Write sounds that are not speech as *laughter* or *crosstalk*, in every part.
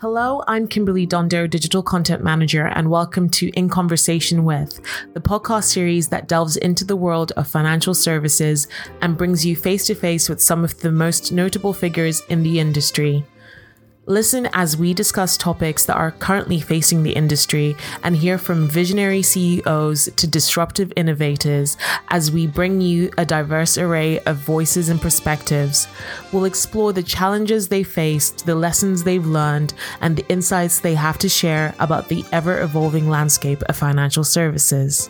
Hello, I'm Kimberley Dondo, Digital Content Manager, and welcome to In Conversation With, the podcast series that delves into the world of financial services and brings you face to face with some of the most notable figures in the industry. Listen as we discuss topics that are currently facing the industry and hear from visionary CEOs to disruptive innovators as we bring you a diverse array of voices and perspectives. We'll explore the challenges they faced, the lessons they've learned, and the insights they have to share about the ever evolving landscape of financial services.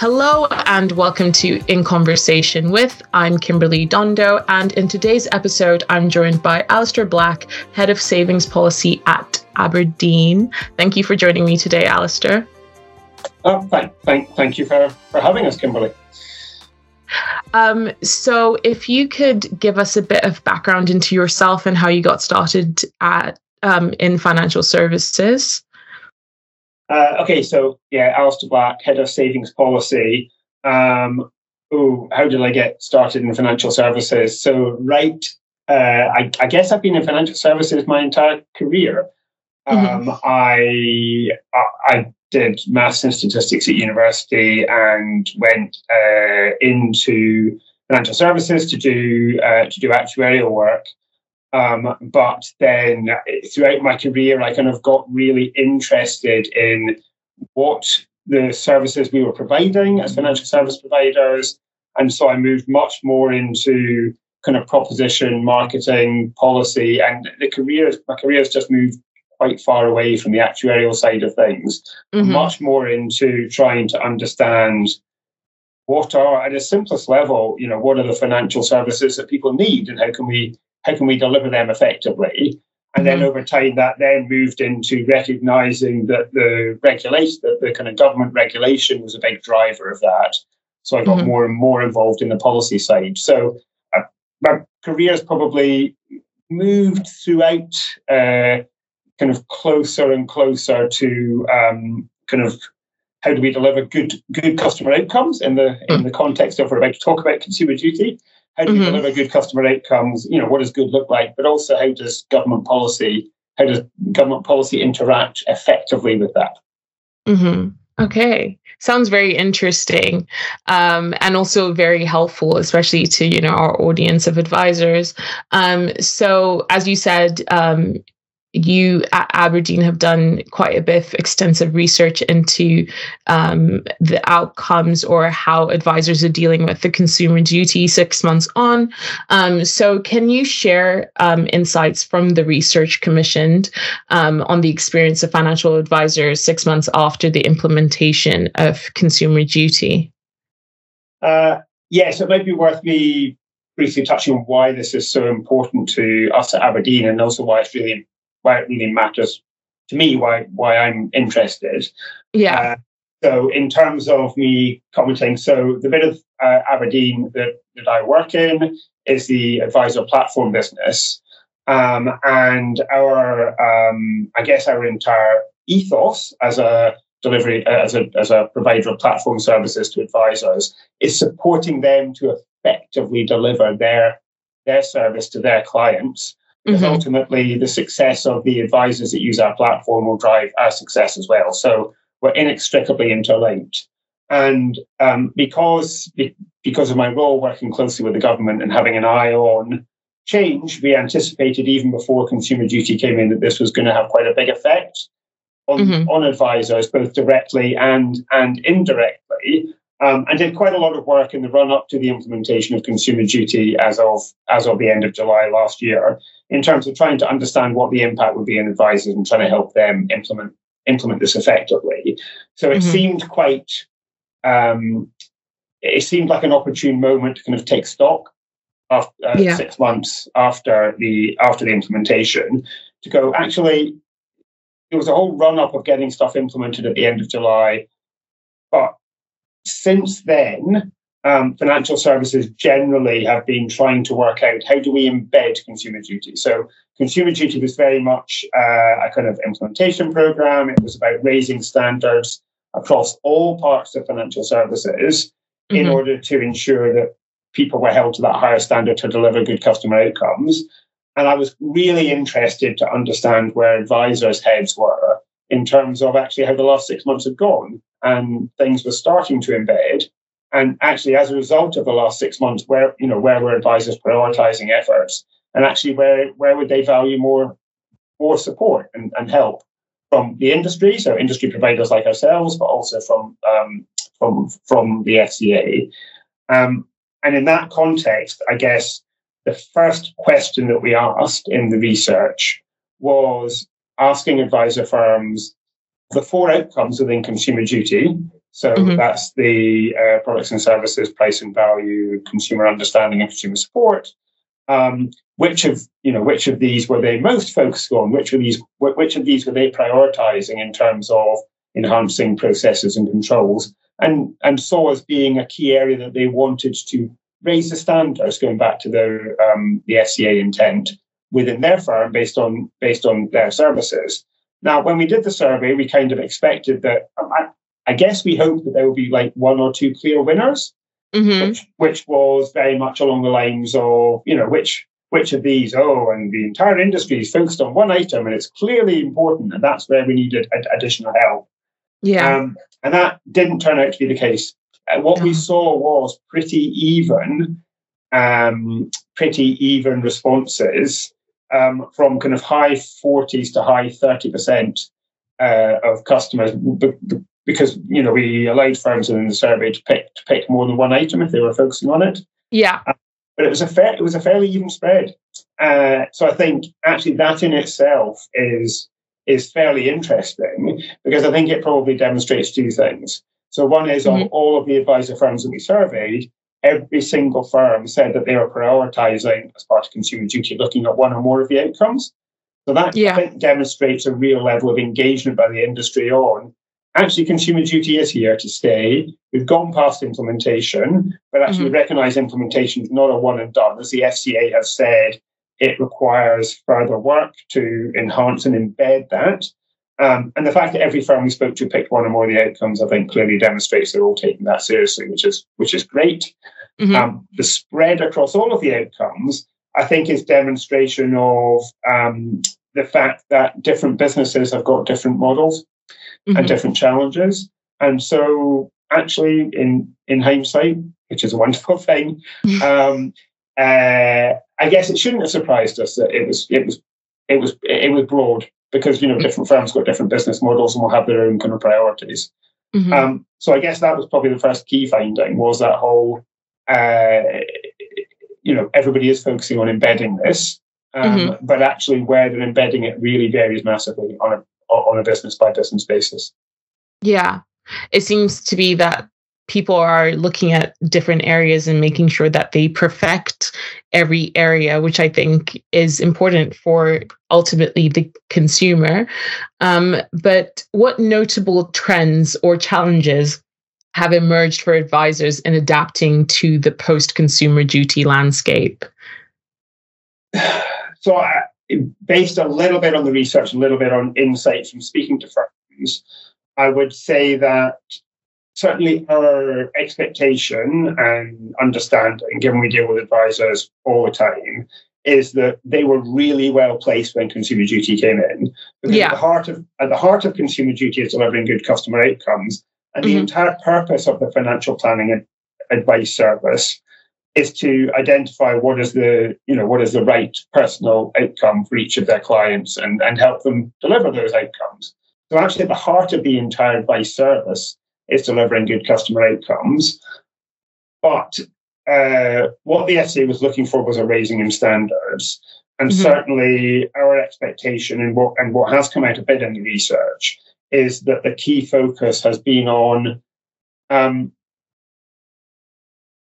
Hello and welcome to In Conversation with. I'm Kimberley Dondo, and in today's episode, I'm joined by Alastair Black, Head of Savings Policy at abrdn. Thank you for joining me today, Alastair. Oh, thank, thank, thank you for, for having us, Kimberley. Um, so, if you could give us a bit of background into yourself and how you got started at um, in financial services. Uh, okay, so yeah, Alastair Black, head of savings policy. Um, oh, how did I get started in financial services? So, right, uh, I, I, guess I've been in financial services my entire career. Mm-hmm. Um, I, I did maths and statistics at university and went uh, into financial services to do uh, to do actuarial work. Um, but then throughout my career, I kind of got really interested in what the services we were providing as financial service providers. And so I moved much more into kind of proposition, marketing, policy, and the career, my career has just moved quite far away from the actuarial side of things, mm-hmm. much more into trying to understand what are, at a simplest level, you know, what are the financial services that people need and how can we how can we deliver them effectively? And then mm-hmm. over time, that then moved into recognizing that the regulation, that the kind of government regulation was a big driver of that. So I got mm-hmm. more and more involved in the policy side. So uh, my career has probably moved throughout, uh, kind of closer and closer to um, kind of how do we deliver good good customer outcomes in the in mm. the context of we're about to talk about consumer duty how do you mm-hmm. deliver good customer outcomes? You know, what does good look like? But also, how does government policy, how does government policy interact effectively with that? Mm-hmm. Okay, sounds very interesting, um, and also very helpful, especially to you know our audience of advisors. Um, so, as you said, um, you at abrdn have done quite a bit of extensive research into um, the outcomes or how advisors are dealing with the consumer duty six months on. Um, so, can you share um, insights from the research commissioned um, on the experience of financial advisors six months after the implementation of consumer duty? Uh, yes, it might be worth me briefly touching on why this is so important to us at abrdn and also why it's really why it really matters to me, why why I'm interested. Yeah. Uh, so in terms of me commenting, so the bit of uh, abrdn that, that I work in is the advisor platform business. Um, and our, um, I guess our entire ethos as a delivery, as a, as a provider of platform services to advisors is supporting them to effectively deliver their, their service to their clients because mm-hmm. ultimately the success of the advisors that use our platform will drive our success as well. So we're inextricably interlinked. And um, because because of my role working closely with the government and having an eye on change, we anticipated even before consumer duty came in that this was going to have quite a big effect on, mm-hmm. on advisors, both directly and and indirectly um, and did quite a lot of work in the run up to the implementation of consumer duty as of as of the end of July last year, in terms of trying to understand what the impact would be on advisors and trying to help them implement implement this effectively. So it mm-hmm. seemed quite um, it seemed like an opportune moment to kind of take stock after uh, yeah. six months after the after the implementation to go actually there was a whole run up of getting stuff implemented at the end of July, but since then, um, financial services generally have been trying to work out how do we embed consumer duty. So consumer duty was very much uh, a kind of implementation program. It was about raising standards across all parts of financial services mm-hmm. in order to ensure that people were held to that higher standard to deliver good customer outcomes. and I was really interested to understand where advisors' heads were in terms of actually how the last six months had gone and things were starting to embed. And actually, as a result of the last six months, where you know where were advisors prioritizing efforts, and actually where where would they value more more support and, and help from the industry, so industry providers like ourselves, but also from um, from from the FCA. Um, and in that context, I guess the first question that we asked in the research was asking advisor firms the four outcomes within consumer duty. So mm-hmm. that's the uh, products and services, place and value, consumer understanding, and consumer support. Um, which of you know which of these were they most focused on? Which of these which of these were they prioritizing in terms of enhancing processes and controls? And and saw as being a key area that they wanted to raise the standards, going back to the um, the FCA intent within their firm based on based on their services. Now, when we did the survey, we kind of expected that. Um, I, I, guess we hoped that there would be like one or two clear winners, mm-hmm. which, which was very much along the lines of you know which which of these oh and the entire industry is focused on one item and it's clearly important and that's where we needed ad- additional help. Yeah, um, and that didn't turn out to be the case. Uh, what we saw was pretty even, um, pretty even responses um, from kind of high 40s to high 30% uh, of customers because you know we allowed firms in the survey to pick to pick more than one item if they were focusing on it. Yeah, uh, but it was a fair, it was a fairly even spread. Uh, so I think actually that in itself is is fairly interesting because I think it probably demonstrates two things. So one is mm-hmm. on all of the advisor firms that we surveyed, every single firm said that they were prioritizing as part of consumer duty, looking at one or more of the outcomes. So that yeah. Demonstrates a real level of engagement by the industry on actually consumer duty is here to stay. We've gone past implementation, but actually mm-hmm. recognize implementation is not a one and done. As the FCA has said, it requires further work to enhance and embed that. Um, and the fact that every firm we spoke to picked one or more of the outcomes, I think, clearly demonstrates they're all taking that seriously, which is which is great. Mm-hmm. Um, the spread across all of the outcomes, I think, is demonstration of um, the fact that different businesses have got different models mm-hmm. and different challenges, and so actually, in in hindsight, which is a wonderful *laughs* thing, mm-hmm. um, uh, I guess it shouldn't have surprised us that it was it was it was it was broad because you know different firms got different business models and will have their own kind of priorities. Mm-hmm. Um, so I guess that was probably the first key finding was that whole, uh, you know, everybody is focusing on embedding this, um, mm-hmm. but actually where they're embedding it really varies massively on a on a business by business basis. Yeah, it seems to be that people are looking at different areas and making sure that they perfect every area, which I think is important for ultimately the consumer. Um, but what notable trends or challenges have emerged for advisors in adapting to the post consumer duty landscape? *sighs* So, uh, based a little bit on the research, a little bit on insights from speaking to firms, I would say that certainly our expectation and understanding, given we deal with advisors all the time, is that they were really well placed when consumer duty came in. Because yeah. at the heart of at the heart of consumer duty is delivering good customer outcomes. And mm-hmm. the entire purpose of the financial planning advice service is to identify what is the you know what is the right personal outcome for each of their clients and, and help them deliver those outcomes. So actually at the heart of the entire advice service is delivering good customer outcomes. But uh, what the FCA was looking for was a raising in standards. And mm-hmm. certainly our expectation and what and what has come out a bit in the research is that the key focus has been on um,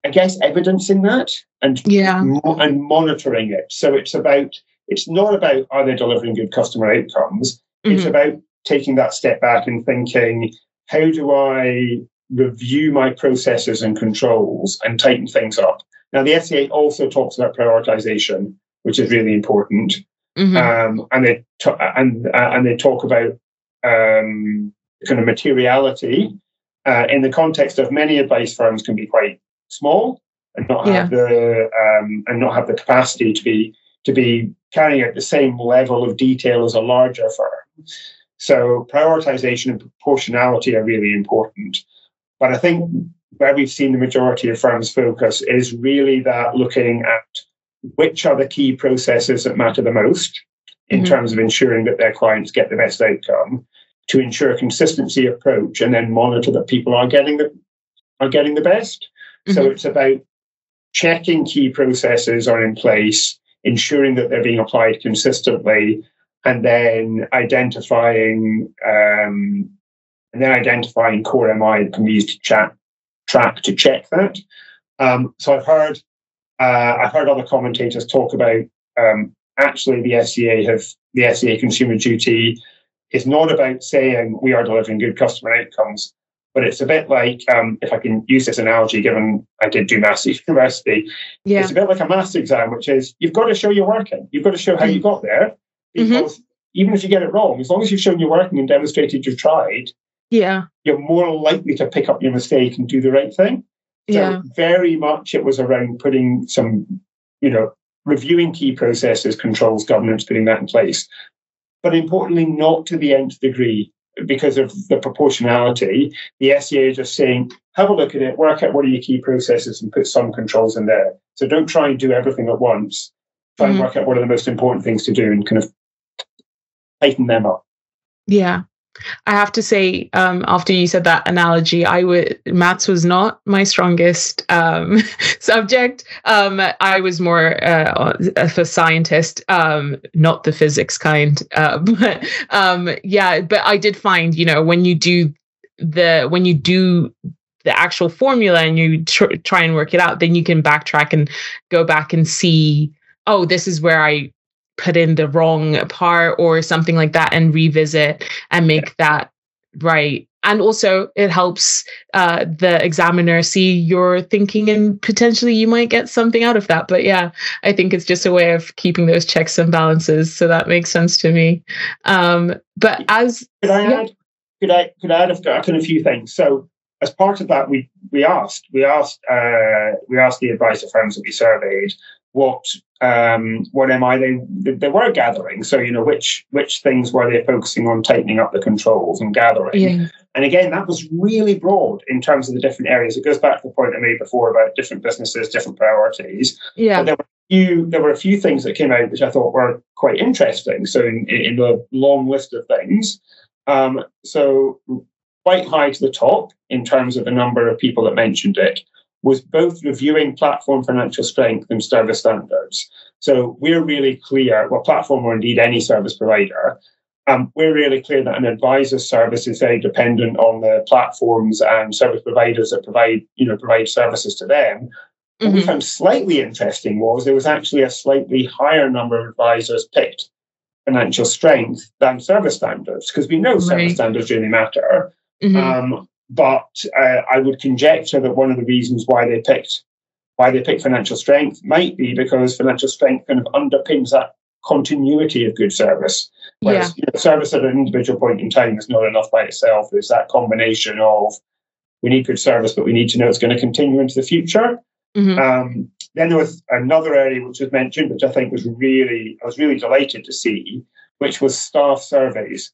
I guess evidencing that and yeah. mo- and monitoring it. So it's about it's not about are they delivering good customer outcomes. Mm-hmm. It's about taking that step back and thinking, how do I review my processes and controls and tighten things up? Now, the FCA also talks about prioritization, which is really important. Mm-hmm. Um, and they t- and uh, and they talk about um, kind of materiality uh, in the context of many advice firms can be quite small and not yeah. have the um, and not have the capacity to be to be carrying out the same level of detail as a larger firm. So prioritization and proportionality are really important. But I think where we've seen the majority of firms focus is really that looking at which are the key processes that matter the most in mm-hmm. terms of ensuring that their clients get the best outcome to ensure a consistency approach and then monitor that people are getting the are getting the best. Mm-hmm. So it's about checking key processes are in place, ensuring that they're being applied consistently, and then identifying um, and then identifying core MI that can be used to chat, track to check that. Um, so I've heard uh, I've heard other commentators talk about um, actually the FCA have the FCA consumer duty is not about saying we are delivering good customer outcomes, but it's a bit like um, if I can use this analogy, given I did do maths at *laughs* university, yeah. it's a bit like a maths exam, which is you've got to show you're working, you've got to show how you got there, mm-hmm. because mm-hmm. even if you get it wrong, as long as you've shown you're working and demonstrated you've tried, yeah, you're more likely to pick up your mistake and do the right thing. So yeah. very much it was around putting some, you know, reviewing key processes, controls, governance, putting that in place. But importantly, not to the nth degree because of the proportionality. The FCA is just saying, have a look at it, work out what are your key processes and put some controls in there. So don't try and do everything at once. Try mm-hmm. and work out what are the most important things to do and kind of tighten them up. Yeah. I have to say, um, after you said that analogy, I would maths was not my strongest um, *laughs* subject. Um, I was more uh, a scientist, um, not the physics kind. Uh, *laughs* but um, yeah, but I did find, you know, when you do the when you do the actual formula and you tr- try and work it out, then you can backtrack and go back and see. Oh, this is where I put in the wrong part or something like that and revisit and make that right. And also it helps uh, the examiner see your thinking and potentially you might get something out of that. But yeah i think it's just a way of keeping those checks and balances. So that makes sense to me. Um, but as could i yeah. add could i could i add a, a few things? So as part of that we we asked we asked uh, we asked the advisor firms that we surveyed what um, what MI they they were gathering. So you know which which things were they focusing on tightening up the controls and gathering. Yeah. And again, that was really broad in terms of the different areas. It goes back to the point I made before about different businesses, different priorities. Yeah. But there were a few there were a few things that came out which I thought were quite interesting. So in in the long list of things, um, so quite high to the top in terms of the number of people that mentioned it was both reviewing platform financial strength and service standards. So we're really clear, well, platform or indeed any service provider, um, we're really clear that an advisor service is very dependent on the platforms and service providers that provide, you know, provide services to them. Mm-hmm. What we found slightly interesting was there was actually a slightly higher number of advisors picked financial strength than service standards because we know right. service standards really matter. Mm-hmm. Um, but uh, I would conjecture that one of the reasons why they picked why they picked financial strength might be because financial strength kind of underpins that continuity of good service. Whereas yeah. you know, service at an individual point in time is not enough by itself. There's that combination of we need good service, but we need to know it's going to continue into the future. Mm-hmm. Um, then there was another area which was mentioned, which I think was really I was really delighted to see, which was staff surveys.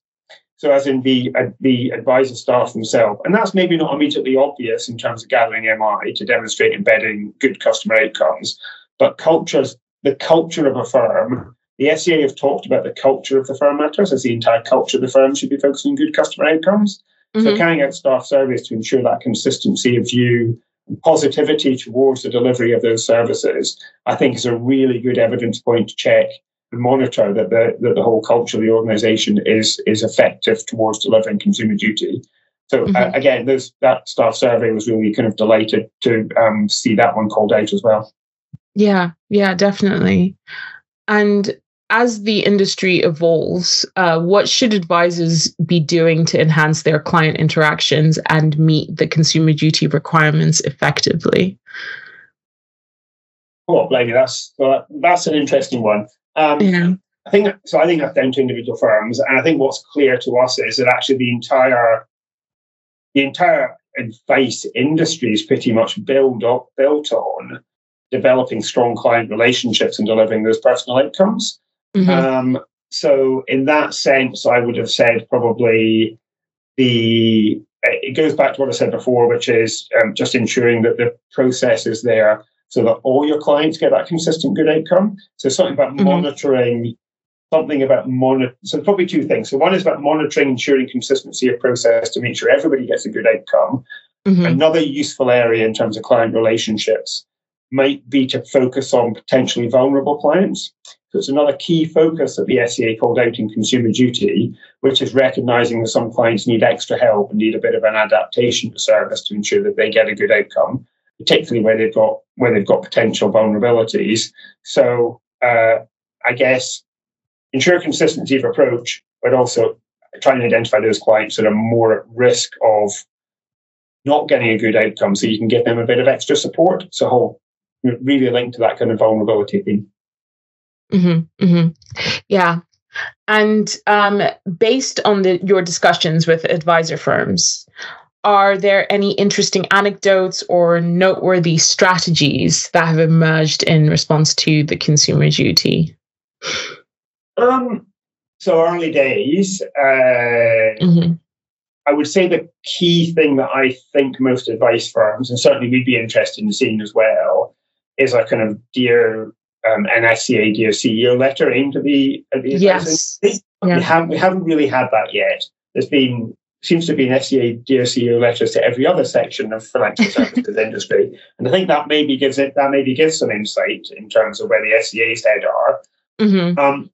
So, as in the uh, the advisor staff themselves, and that's maybe not immediately obvious in terms of gathering MI to demonstrate embedding good customer outcomes, but cultures, the culture of a firm. The FCA have talked about the culture of the firm matters, as the entire culture of the firm should be focusing on good customer outcomes. Mm-hmm. So, carrying out staff surveys to ensure that consistency of view and positivity towards the delivery of those services, I think is a really good evidence point to check monitor that the that the whole culture of the organisation is is effective towards delivering consumer duty. So uh, mm-hmm. uh, again, those that staff survey was really kind of delighted to um, see that one called out as well. Yeah, yeah, definitely. And as the industry evolves, uh, what should advisors be doing to enhance their client interactions and meet the consumer duty requirements effectively? Oh, blimey, that's that's an interesting one. Um, yeah. I think so. I think that's down to individual firms, and I think what's clear to us is that actually the entire the entire advice industry is pretty much built up built on developing strong client relationships and delivering those personal outcomes. Mm-hmm. Um, so in that sense, I would have said probably the it goes back to what I said before, which is um, just ensuring that the process is there so that all your clients get that consistent good outcome. So something about mm-hmm. monitoring, something about monitor. So probably two things. So one is about monitoring, ensuring consistency of process to make sure everybody gets a good outcome. Mm-hmm. Another useful area in terms of client relationships might be to focus on potentially vulnerable clients. So it's another key focus that the FCA called out in Consumer Duty, which is recognizing that some clients need extra help and need a bit of an adaptation to service to ensure that they get a good outcome, particularly where they've got where they've got potential vulnerabilities. So uh, I guess ensure consistency of approach, but also trying to identify those clients that are more at risk of not getting a good outcome so you can give them a bit of extra support. So whole really linked to that kind of vulnerability theme. Mm-hmm, mm-hmm. Yeah. And um, based on the, your discussions with advisor firms, are there any interesting anecdotes or noteworthy strategies that have emerged in response to the consumer duty? Um, so early days, uh, mm-hmm. I would say the key thing that I think most advice firms, and certainly we'd be interested in seeing as well, is a kind of dear um, an FCA dear CEO letter aimed at the at the yes. Yeah. We haven't we haven't really had that yet. There's been seems to be an FCA CEO letters to every other section of financial services industry, and I think that maybe gives it that maybe gives some insight in terms of where the FCA's head are. Mm-hmm. Um,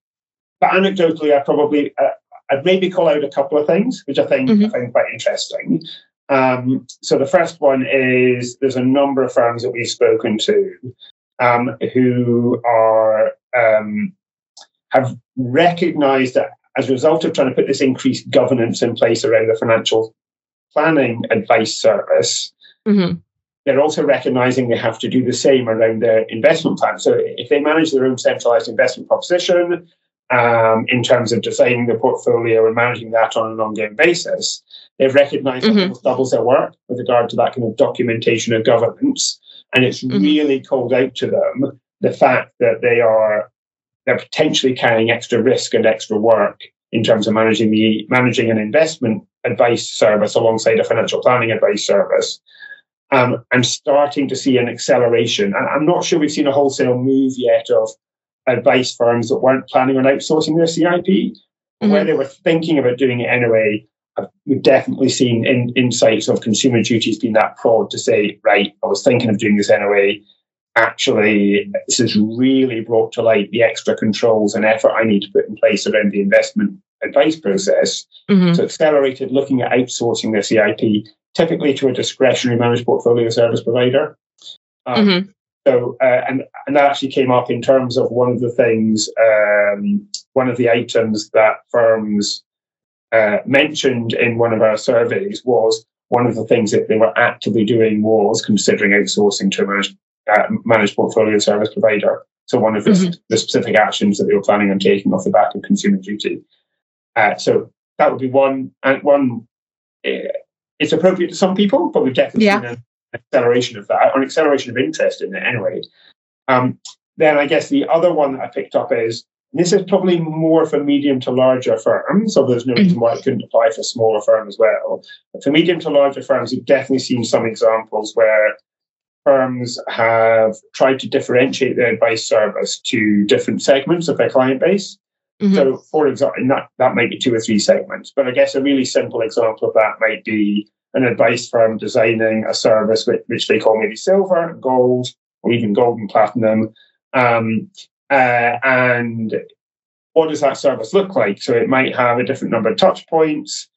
but anecdotally, I probably uh, I'd maybe call out a couple of things which I think mm-hmm. I find quite interesting. Um, so the first one is there's a number of firms that we've spoken to um, who are um, have recognised that as a result of trying to put this increased governance in place around the financial planning advice service, mm-hmm. they're also recognizing they have to do the same around their investment plan. So if they manage their own centralized investment proposition um, in terms of designing the portfolio and managing that on an ongoing basis, they've recognized mm-hmm. almost doubles their work with regard to that kind of documentation of governance. And it's mm-hmm. really called out to them the fact that they are they're potentially carrying extra risk and extra work in terms of managing the managing an investment advice service alongside a financial planning advice service. Um, I'm starting to see an acceleration. I'm not sure we've seen a wholesale move yet of advice firms that weren't planning on outsourcing their CIP, mm-hmm. where they were thinking about doing it anyway. We've definitely seen in, insights of consumer duties being that prod to say, right, I was thinking of doing this anyway actually this has really brought to light the extra controls and effort I need to put in place around the investment advice process. Mm-hmm. So accelerated looking at outsourcing their CIP, typically to a discretionary managed portfolio service provider. Um, mm-hmm. So, uh, and and that actually came up in terms of one of the things, um, one of the items that firms uh, mentioned in one of our surveys was one of the things that they were actively doing was considering outsourcing to a managed uh, managed portfolio service provider. So one of the, mm-hmm. the, specific actions that they were planning on taking off the back of consumer duty. Uh, so that would be one. And one, uh, it's appropriate to some people, but we've definitely yeah. seen an acceleration of that, or an acceleration of interest in it anyway. Um, then I guess the other one that I picked up is this is probably more for medium to larger firms, so there's no reason why it couldn't apply for smaller firms as well. But for medium to larger firms, we've definitely seen some examples where firms have tried to differentiate their advice service to different segments of their client base. Mm-hmm. So, for example, that, that might be two or three segments, but I guess a really simple example of that might be an advice firm designing a service which, which they call maybe silver, gold, or even gold and platinum. Um, uh, and what does that service look like? So it might have a different number of touch points.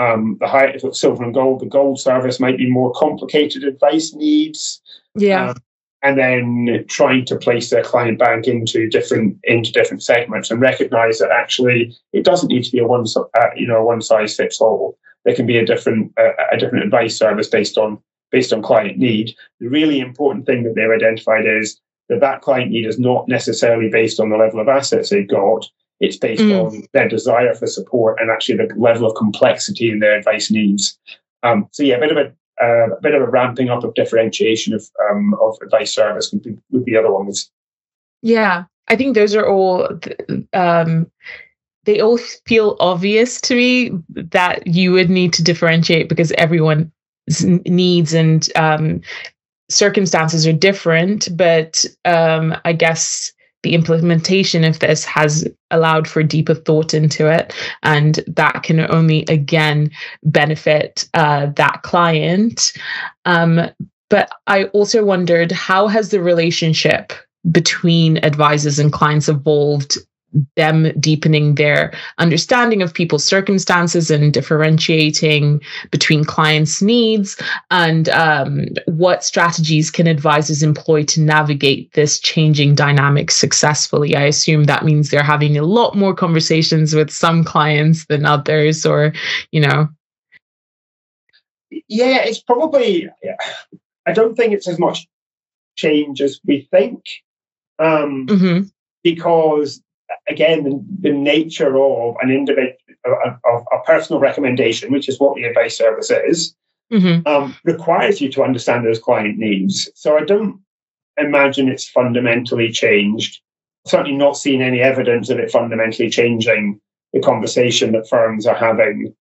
Um, the high, if it's silver and gold, the gold service might be more complicated advice needs. Yeah. Um, and then trying to place their client bank into different into different segments and recognize that actually it doesn't need to be a one uh, you know one size fits all. There can be a different uh, a different advice service based on based on client need. The really important thing that they've identified is that that client need is not necessarily based on the level of assets they've got. It's based mm. on their desire for support and actually the level of complexity in their advice needs. Um, so yeah, a bit of a, uh, a bit of a ramping up of differentiation of um, of advice service would be, would be other ones. Yeah, I think those are all um, they all feel obvious to me that you would need to differentiate because everyone's needs and um, circumstances are different. But um, I guess the implementation of this has allowed for deeper thought into it. And that can only again benefit uh, that client. Um, but i also wondered how has the relationship between advisors and clients evolved them deepening their understanding of people's circumstances and differentiating between clients' needs, and um, what strategies can advisors employ to navigate this changing dynamic successfully. I assume that means they're having a lot more conversations with some clients than others, or, you know. Yeah, it's probably, I don't think it's as much change as we think. Um, mm-hmm. Because again, the, the nature of an individual, of a personal recommendation, which is what the advice service is, mm-hmm. um, requires you to understand those client needs. So I don't imagine it's fundamentally changed. Certainly not seen any evidence of it fundamentally changing the conversation that firms are having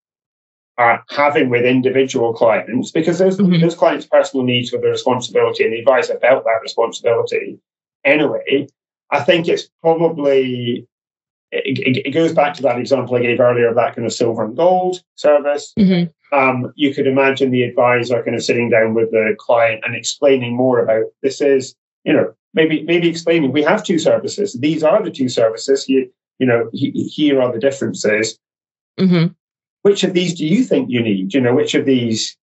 are having with individual clients because those, mm-hmm. those clients' personal needs were the responsibility and the advisor felt that responsibility anyway. I think it's probably it, it, goes back to that example I gave earlier of that kind of silver and gold service. Mm-hmm. Um, you could imagine the advisor kind of sitting down with the client and explaining more about this is, you know, maybe maybe explaining we have two services. These are the two services. You, you know, he, here are the differences. Mm-hmm. Which of these do you think you need? You know, which of these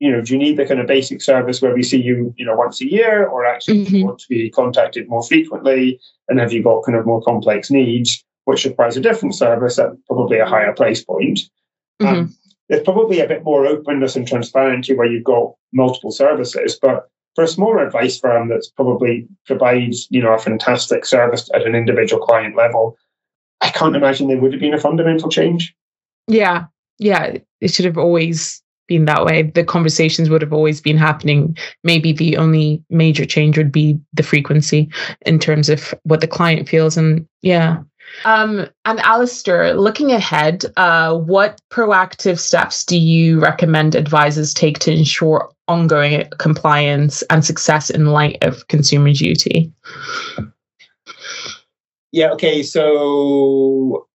you know, do you need the kind of basic service where we see you, you know, once a year, or actually mm-hmm. want to be contacted more frequently? And have you got kind of more complex needs, which requires a different service at probably a higher price point? Mm-hmm. Um, there's probably a bit more openness and transparency where you've got multiple services, but for a smaller advice firm that's probably provides, you know, a fantastic service at an individual client level, I can't imagine there would have been a fundamental change. Yeah, yeah, it should have always been that way. The conversations would have always been happening. Maybe the only major change would be the frequency in terms of what the client feels. And yeah. Um, and Alastair, looking ahead, uh, what proactive steps do you recommend advisors take to ensure ongoing compliance and success in light of consumer duty? Yeah, okay. So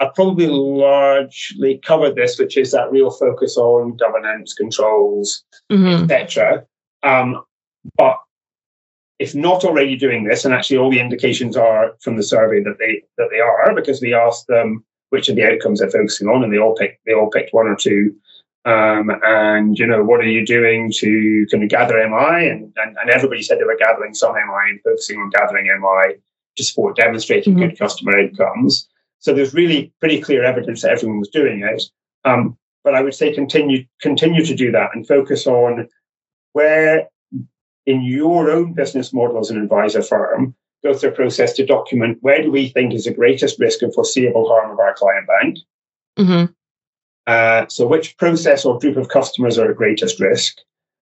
I've probably largely covered this, which is that real focus on governance, controls, mm-hmm. etc. Um, but if not already doing this, and actually all the indications are from the survey that they that they are, because we asked them which of the outcomes they're focusing on, and they all picked they all picked one or two. Um, and you know, what are you doing to kind of gather MI? And, and, and everybody said they were gathering some MI and focusing on gathering MI to support demonstrating mm-hmm. good customer outcomes. So there's really pretty clear evidence that everyone was doing it. Um, but I would say continue continue to do that and focus on where in your own business model as an advisor firm, go through a process to document where do we think is the greatest risk of foreseeable harm of our client bank. Mm-hmm. Uh, so which process or group of customers are at greatest risk?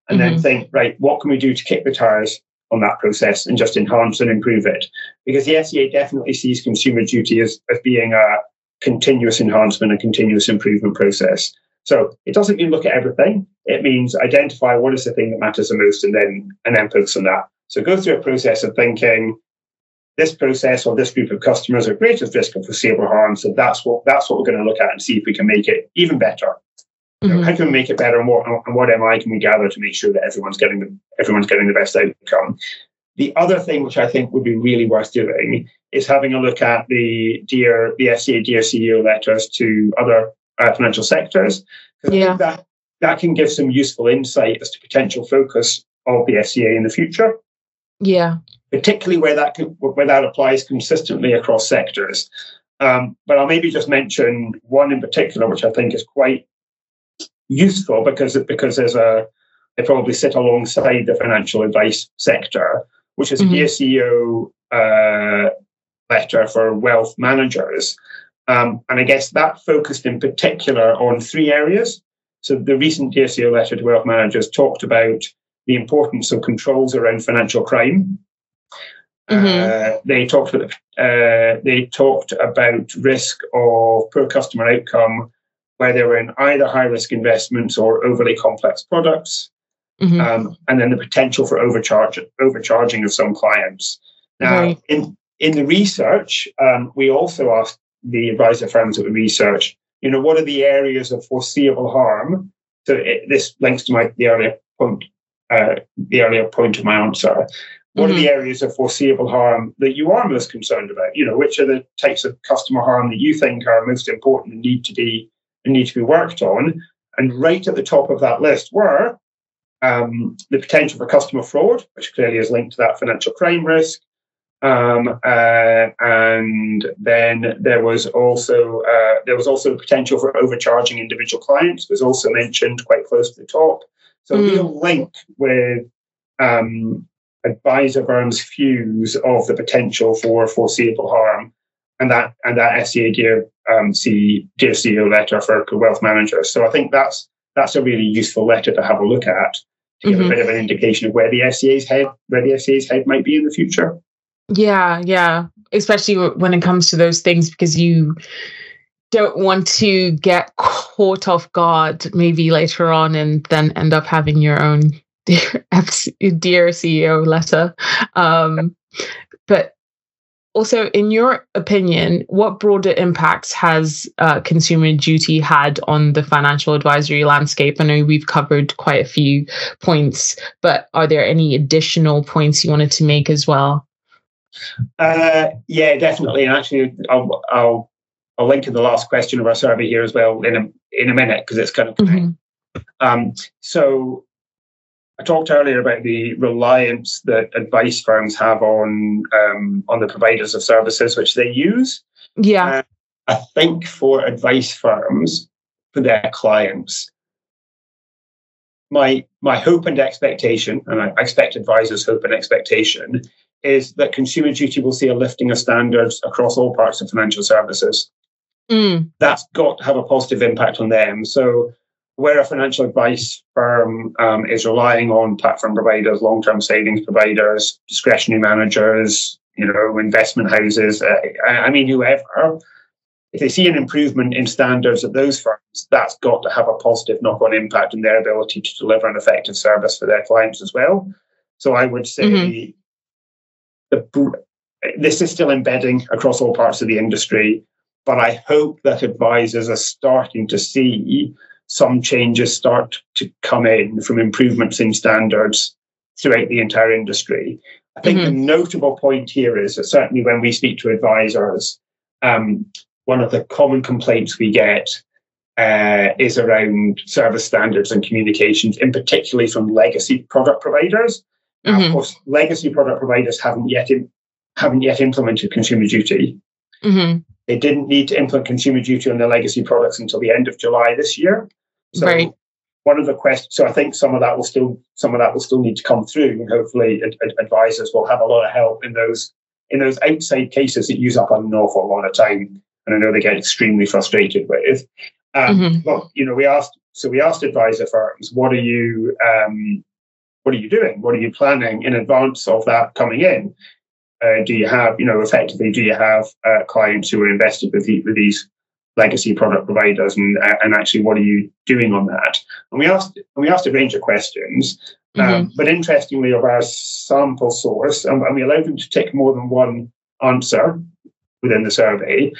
And mm-hmm. then think, right, what can we do to kick the tires on that process and just enhance and improve it. Because the FCA definitely sees consumer duty as, as being a continuous enhancement and continuous improvement process. So it doesn't mean look at everything. It means identify what is the thing that matters the most and then and then focus on that. So go through a process of thinking this process or this group of customers are greatest risk of foreseeable harm. So that's what that's what we're going to look at and see if we can make it even better. You know, mm-hmm. how can we make it better, and what and what MI can we gather to make sure that everyone's getting the everyone's getting the best outcome? The other thing which I think would be really worth doing is having a look at the dear the FCA dear CEO letters to other uh, financial sectors. Yeah. that that can give some useful insight as to potential focus of the FCA in the future. Yeah. Particularly where that could, where that applies consistently across sectors. Um, but I'll maybe just mention one in particular, which I think is quite useful because because there's a they probably sit alongside the financial advice sector, which is mm-hmm. a CEO uh, letter for wealth managers. Um, and I guess that focused in particular on three areas. So the recent CEO letter to wealth managers talked about the importance of controls around financial crime. Mm-hmm. Uh, they talked about uh, they talked about risk of poor customer outcome where they were in either high risk investments or overly complex products, mm-hmm. um, and then the potential for overcharge overcharging of some clients. Now, right. in in the research, um, we also asked the advisor firms that we research, you know, what are the areas of foreseeable harm? So it, this links to my the earlier point, uh, the earlier point of my answer. What mm-hmm. are the mm-hmm. areas of foreseeable harm that you are most concerned about? You know, which are the types of customer harm that you think are most important and need to be need to be worked on? And right at the top of that list were um, the potential for customer fraud, which clearly is linked to that financial crime risk, um, uh, and then there was also uh, there was also the potential for overcharging individual clients was also mentioned quite close to the top. So mm. real link with um, advisor firms' views of the potential for foreseeable harm, and that and that FCA dear um, C, dear CEO letter for a wealth managers. So I think that's that's a really useful letter to have a look at to give mm-hmm. a bit of an indication of where the FCA's head where the FCA's head might be in the future. Yeah, yeah. Especially when it comes to those things, because you don't want to get caught off guard maybe later on and then end up having your own *laughs* dear, dear CEO letter. Um, but also, in your opinion, what broader impacts has uh, consumer duty had on the financial advisory landscape? I know we've covered quite a few points, but are there any additional points you wanted to make as well? Uh, yeah, definitely. And actually, I'll, I'll I'll link to the last question of our survey here as well in a in a minute because it's kind of. Mm-hmm. Um, so, I talked earlier about the reliance that advice firms have on um, on the providers of services which they use. Yeah, I think for advice firms for their clients, my my hope and expectation, and I expect advisors' hope and expectation is that consumer duty will see a lifting of standards across all parts of financial services. Mm. That's got to have a positive impact on them. So, where a financial advice firm um, is relying on platform providers, long term savings providers, discretionary managers, you know, investment houses, uh, I mean, whoever, if they see an improvement in standards at those firms, that's got to have a positive knock on impact on their ability to deliver an effective service for their clients as well. So, I would say mm-hmm the, this is still embedding across all parts of the industry, but I hope that advisors are starting to see some changes start to come in from improvements in standards throughout the entire industry. I think mm-hmm. the notable point here is that certainly when we speak to advisors, um, one of the common complaints we get uh, is around service standards and communications, in particularly from legacy product providers. Mm-hmm. of course, legacy product providers haven't yet in, haven't yet implemented consumer duty. Mm-hmm. They didn't need to implement consumer duty on their legacy products until the end of July this year. So right. one of the questions, so I think some of that will still some of that will still need to come through, and hopefully ad- ad- advisors will have a lot of help in those in those outside cases that use up an awful lot of time, and I know they get extremely frustrated with. Um, mm-hmm. But you know, we asked so we asked advisor firms, what are you um, what are you doing? What are you planning in advance of that coming in? Uh, do you have, you know, effectively, do you have uh, clients who are invested with, the, with these legacy product providers, and uh, and actually, what are you doing on that? And we asked and we asked a range of questions, um, mm-hmm. but interestingly, of our sample source, and, and we allowed them to tick more than one answer within the survey,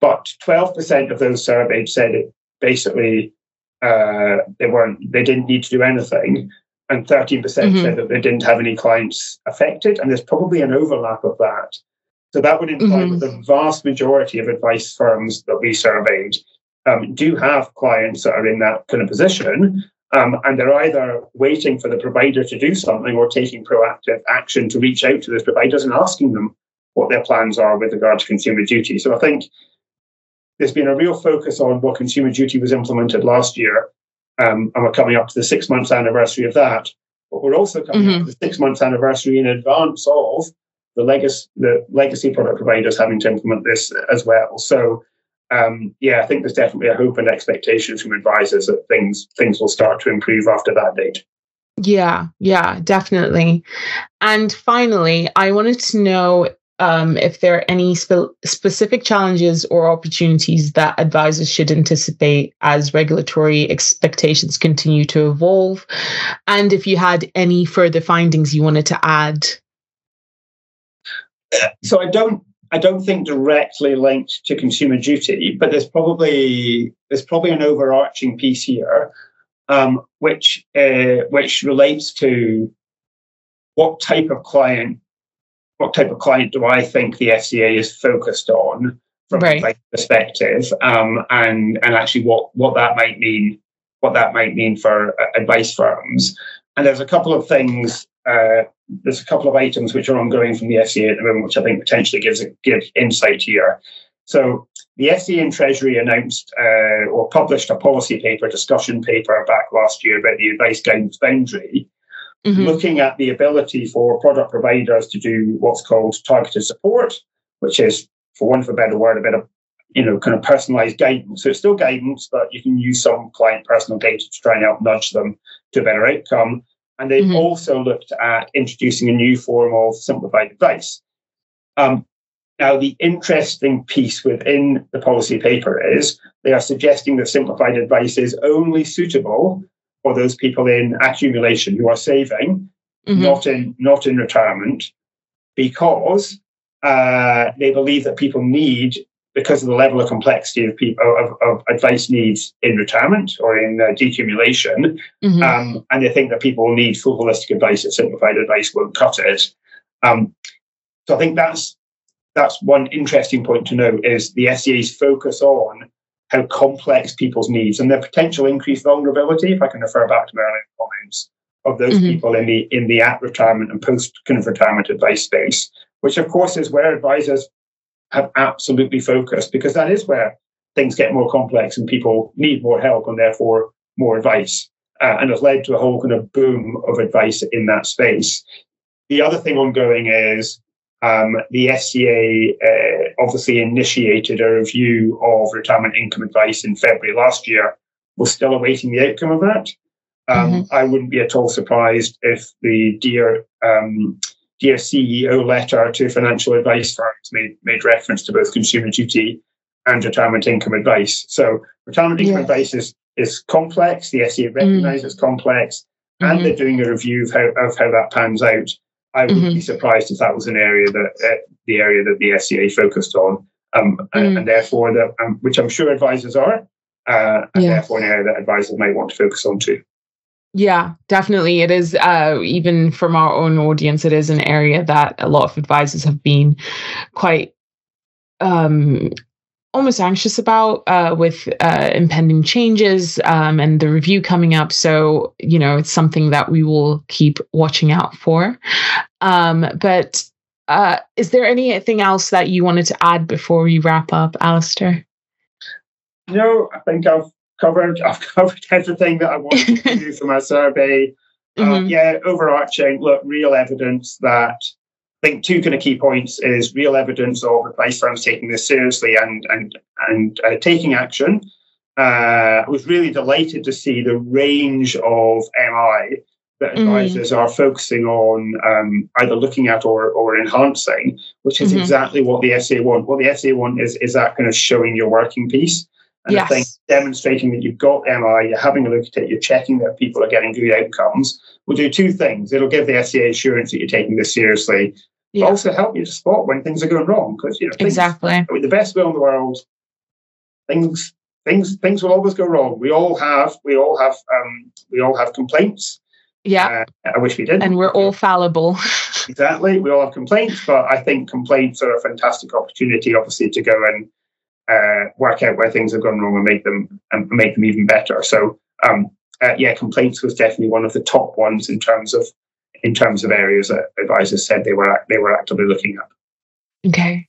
but twelve percent of those surveyed said it basically uh, they weren't they didn't need to do anything and 13% mm-hmm. said that they didn't have any clients affected. And there's probably an overlap of that. So that would imply mm-hmm. that the vast majority of advice firms that we surveyed um, do have clients that are in that kind of position. Um, and they're either waiting for the provider to do something or taking proactive action to reach out to those providers and asking them what their plans are with regard to consumer duty. So I think there's been a real focus on what consumer duty was implemented last year um, and we're coming up to the six months anniversary of that. But we're also coming mm-hmm. up to the six months anniversary in advance of the legacy the legacy product providers having to implement this as well. So um, yeah, I think there's definitely a hope and expectation from advisors that things things will start to improve after that date. Yeah, yeah, definitely. And finally, I wanted to know um, if there are any spe- specific challenges or opportunities that advisors should anticipate as regulatory expectations continue to evolve, and if you had any further findings you wanted to add. So I don't I don't think directly linked to consumer duty, but there's probably there's probably an overarching piece here, um, which uh, which relates to what type of client what type of client do I think the FCA is focused on from right. a perspective, um, and and actually what what that might mean what that might mean for uh, advice firms. And there's a couple of things. Uh, there's a couple of items which are ongoing from the FCA at the moment, which I think potentially gives a give insight here. So the FCA and Treasury announced uh, or published a policy paper, discussion paper back last year about the advice guidance boundary, mm-hmm. looking at the ability for product providers to do what's called targeted support, which is, for want of a better word, a bit of you know, kind of personalized guidance. So it's still guidance, but you can use some client personal data to try and help nudge them to a better outcome. And they've mm-hmm. also looked at introducing a new form of simplified advice. Um, now, the interesting piece within the policy paper is they are suggesting that simplified advice is only suitable for those people in accumulation who are saving, mm-hmm. not in not in retirement, because uh, they believe that people need because of the level of complexity of people of, of advice needs in retirement or in uh, decumulation, mm-hmm. um, and they think that people need full holistic advice. That simplified advice won't cut it. Um, so I think that's that's one interesting point to note is the FCA's focus on how complex people's needs and their potential increased vulnerability, if I can refer back to my earlier comments, of those mm-hmm. people in the in the at retirement and post kind of retirement advice space, which of course is where advisors have absolutely focused because that is where things get more complex and people need more help and therefore more advice. Uh, and has led to a whole kind of boom of advice in that space. The other thing ongoing is um, the FCA uh, obviously initiated a review of retirement income advice in February last year. We're still awaiting the outcome of that. Um, mm-hmm. I wouldn't be at all surprised if the dear um, dear CEO letter to financial advice firms made made reference to both consumer duty and retirement income advice. So retirement income yes. advice is is complex. The FCA recognises mm. it's complex, and mm-hmm. they're doing a review of how of how that pans out. I would mm-hmm. be surprised if that was an area that uh, the area that the FCA focused on, um, mm. and, and, therefore that um, which I'm sure advisors are, uh, and yes. therefore an area that advisors might want to focus on too. Yeah, definitely. It is, uh, even from our own audience, it is an area that a lot of advisors have been quite um, almost anxious about uh, with uh, impending changes um, and the review coming up. So, you know, it's something that we will keep watching out for. Um, but uh, is there anything else that you wanted to add before we wrap up, Alastair? No, I think I've covered. I've *laughs* covered everything that I wanted to *laughs* do for my survey. Um, mm-hmm. yeah, overarching, look, real evidence that I think two kind of key points is real evidence of advice firms taking this seriously and and and uh, taking action. Uh, I was really delighted to see the range of MI that mm. advisors mm. are focusing on um, either looking at or, or enhancing, which is mm-hmm. exactly what the FCA want. What the FCA want is is that kind of showing your working piece. And yes. I think demonstrating that you've got MI, you're having a look at it, you're checking that people are getting good outcomes, will do two things. It'll give the FCA assurance that you're taking this seriously, yeah. also help you to spot when things are going wrong. Because you know, things, exactly with the best will in the world, things things things will always go wrong. We all have we all have um, we all have complaints. Yeah, uh, I wish we did. And we're all fallible. *laughs* exactly, we all have complaints, but I think complaints are a fantastic opportunity, obviously, to go and uh, work out where things have gone wrong and make them and make them even better. So, um, uh, yeah, complaints was definitely one of the top ones in terms of in terms of areas that advisors said they were they were actively looking at. Okay.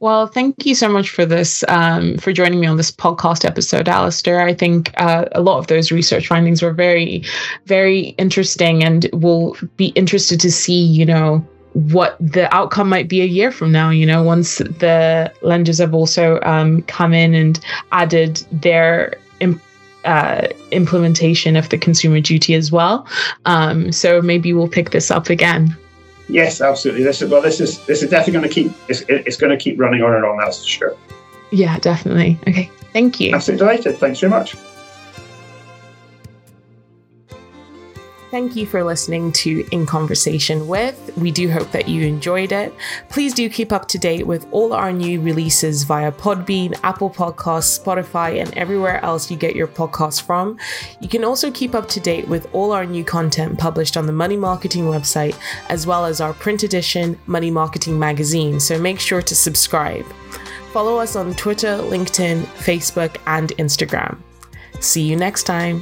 Well, thank you so much for this, um, for joining me on this podcast episode, Alastair. I think uh, a lot of those research findings were very, very interesting, and we'll be interested to see, you know, what the outcome might be a year from now. You know, once the lenders have also um, come in and added their uh, implementation of the consumer duty as well. Um, so maybe we'll pick this up again. Yes, absolutely. This is well. This is this is definitely going to keep. It's, it's going to keep running on and on. That's for sure. Yeah, definitely. Okay, thank you. Absolutely delighted. Thanks very much. Thank you for listening to In Conversation with. We do hope that you enjoyed it. Please do keep up to date with all our new releases via Podbean, Apple Podcasts, Spotify, and everywhere else you get your podcasts from. You can also keep up to date with all our new content published on the Money Marketing website, as well as our print edition Money Marketing magazine. So make sure to subscribe. Follow us on Twitter, LinkedIn, Facebook, and Instagram. See you next time.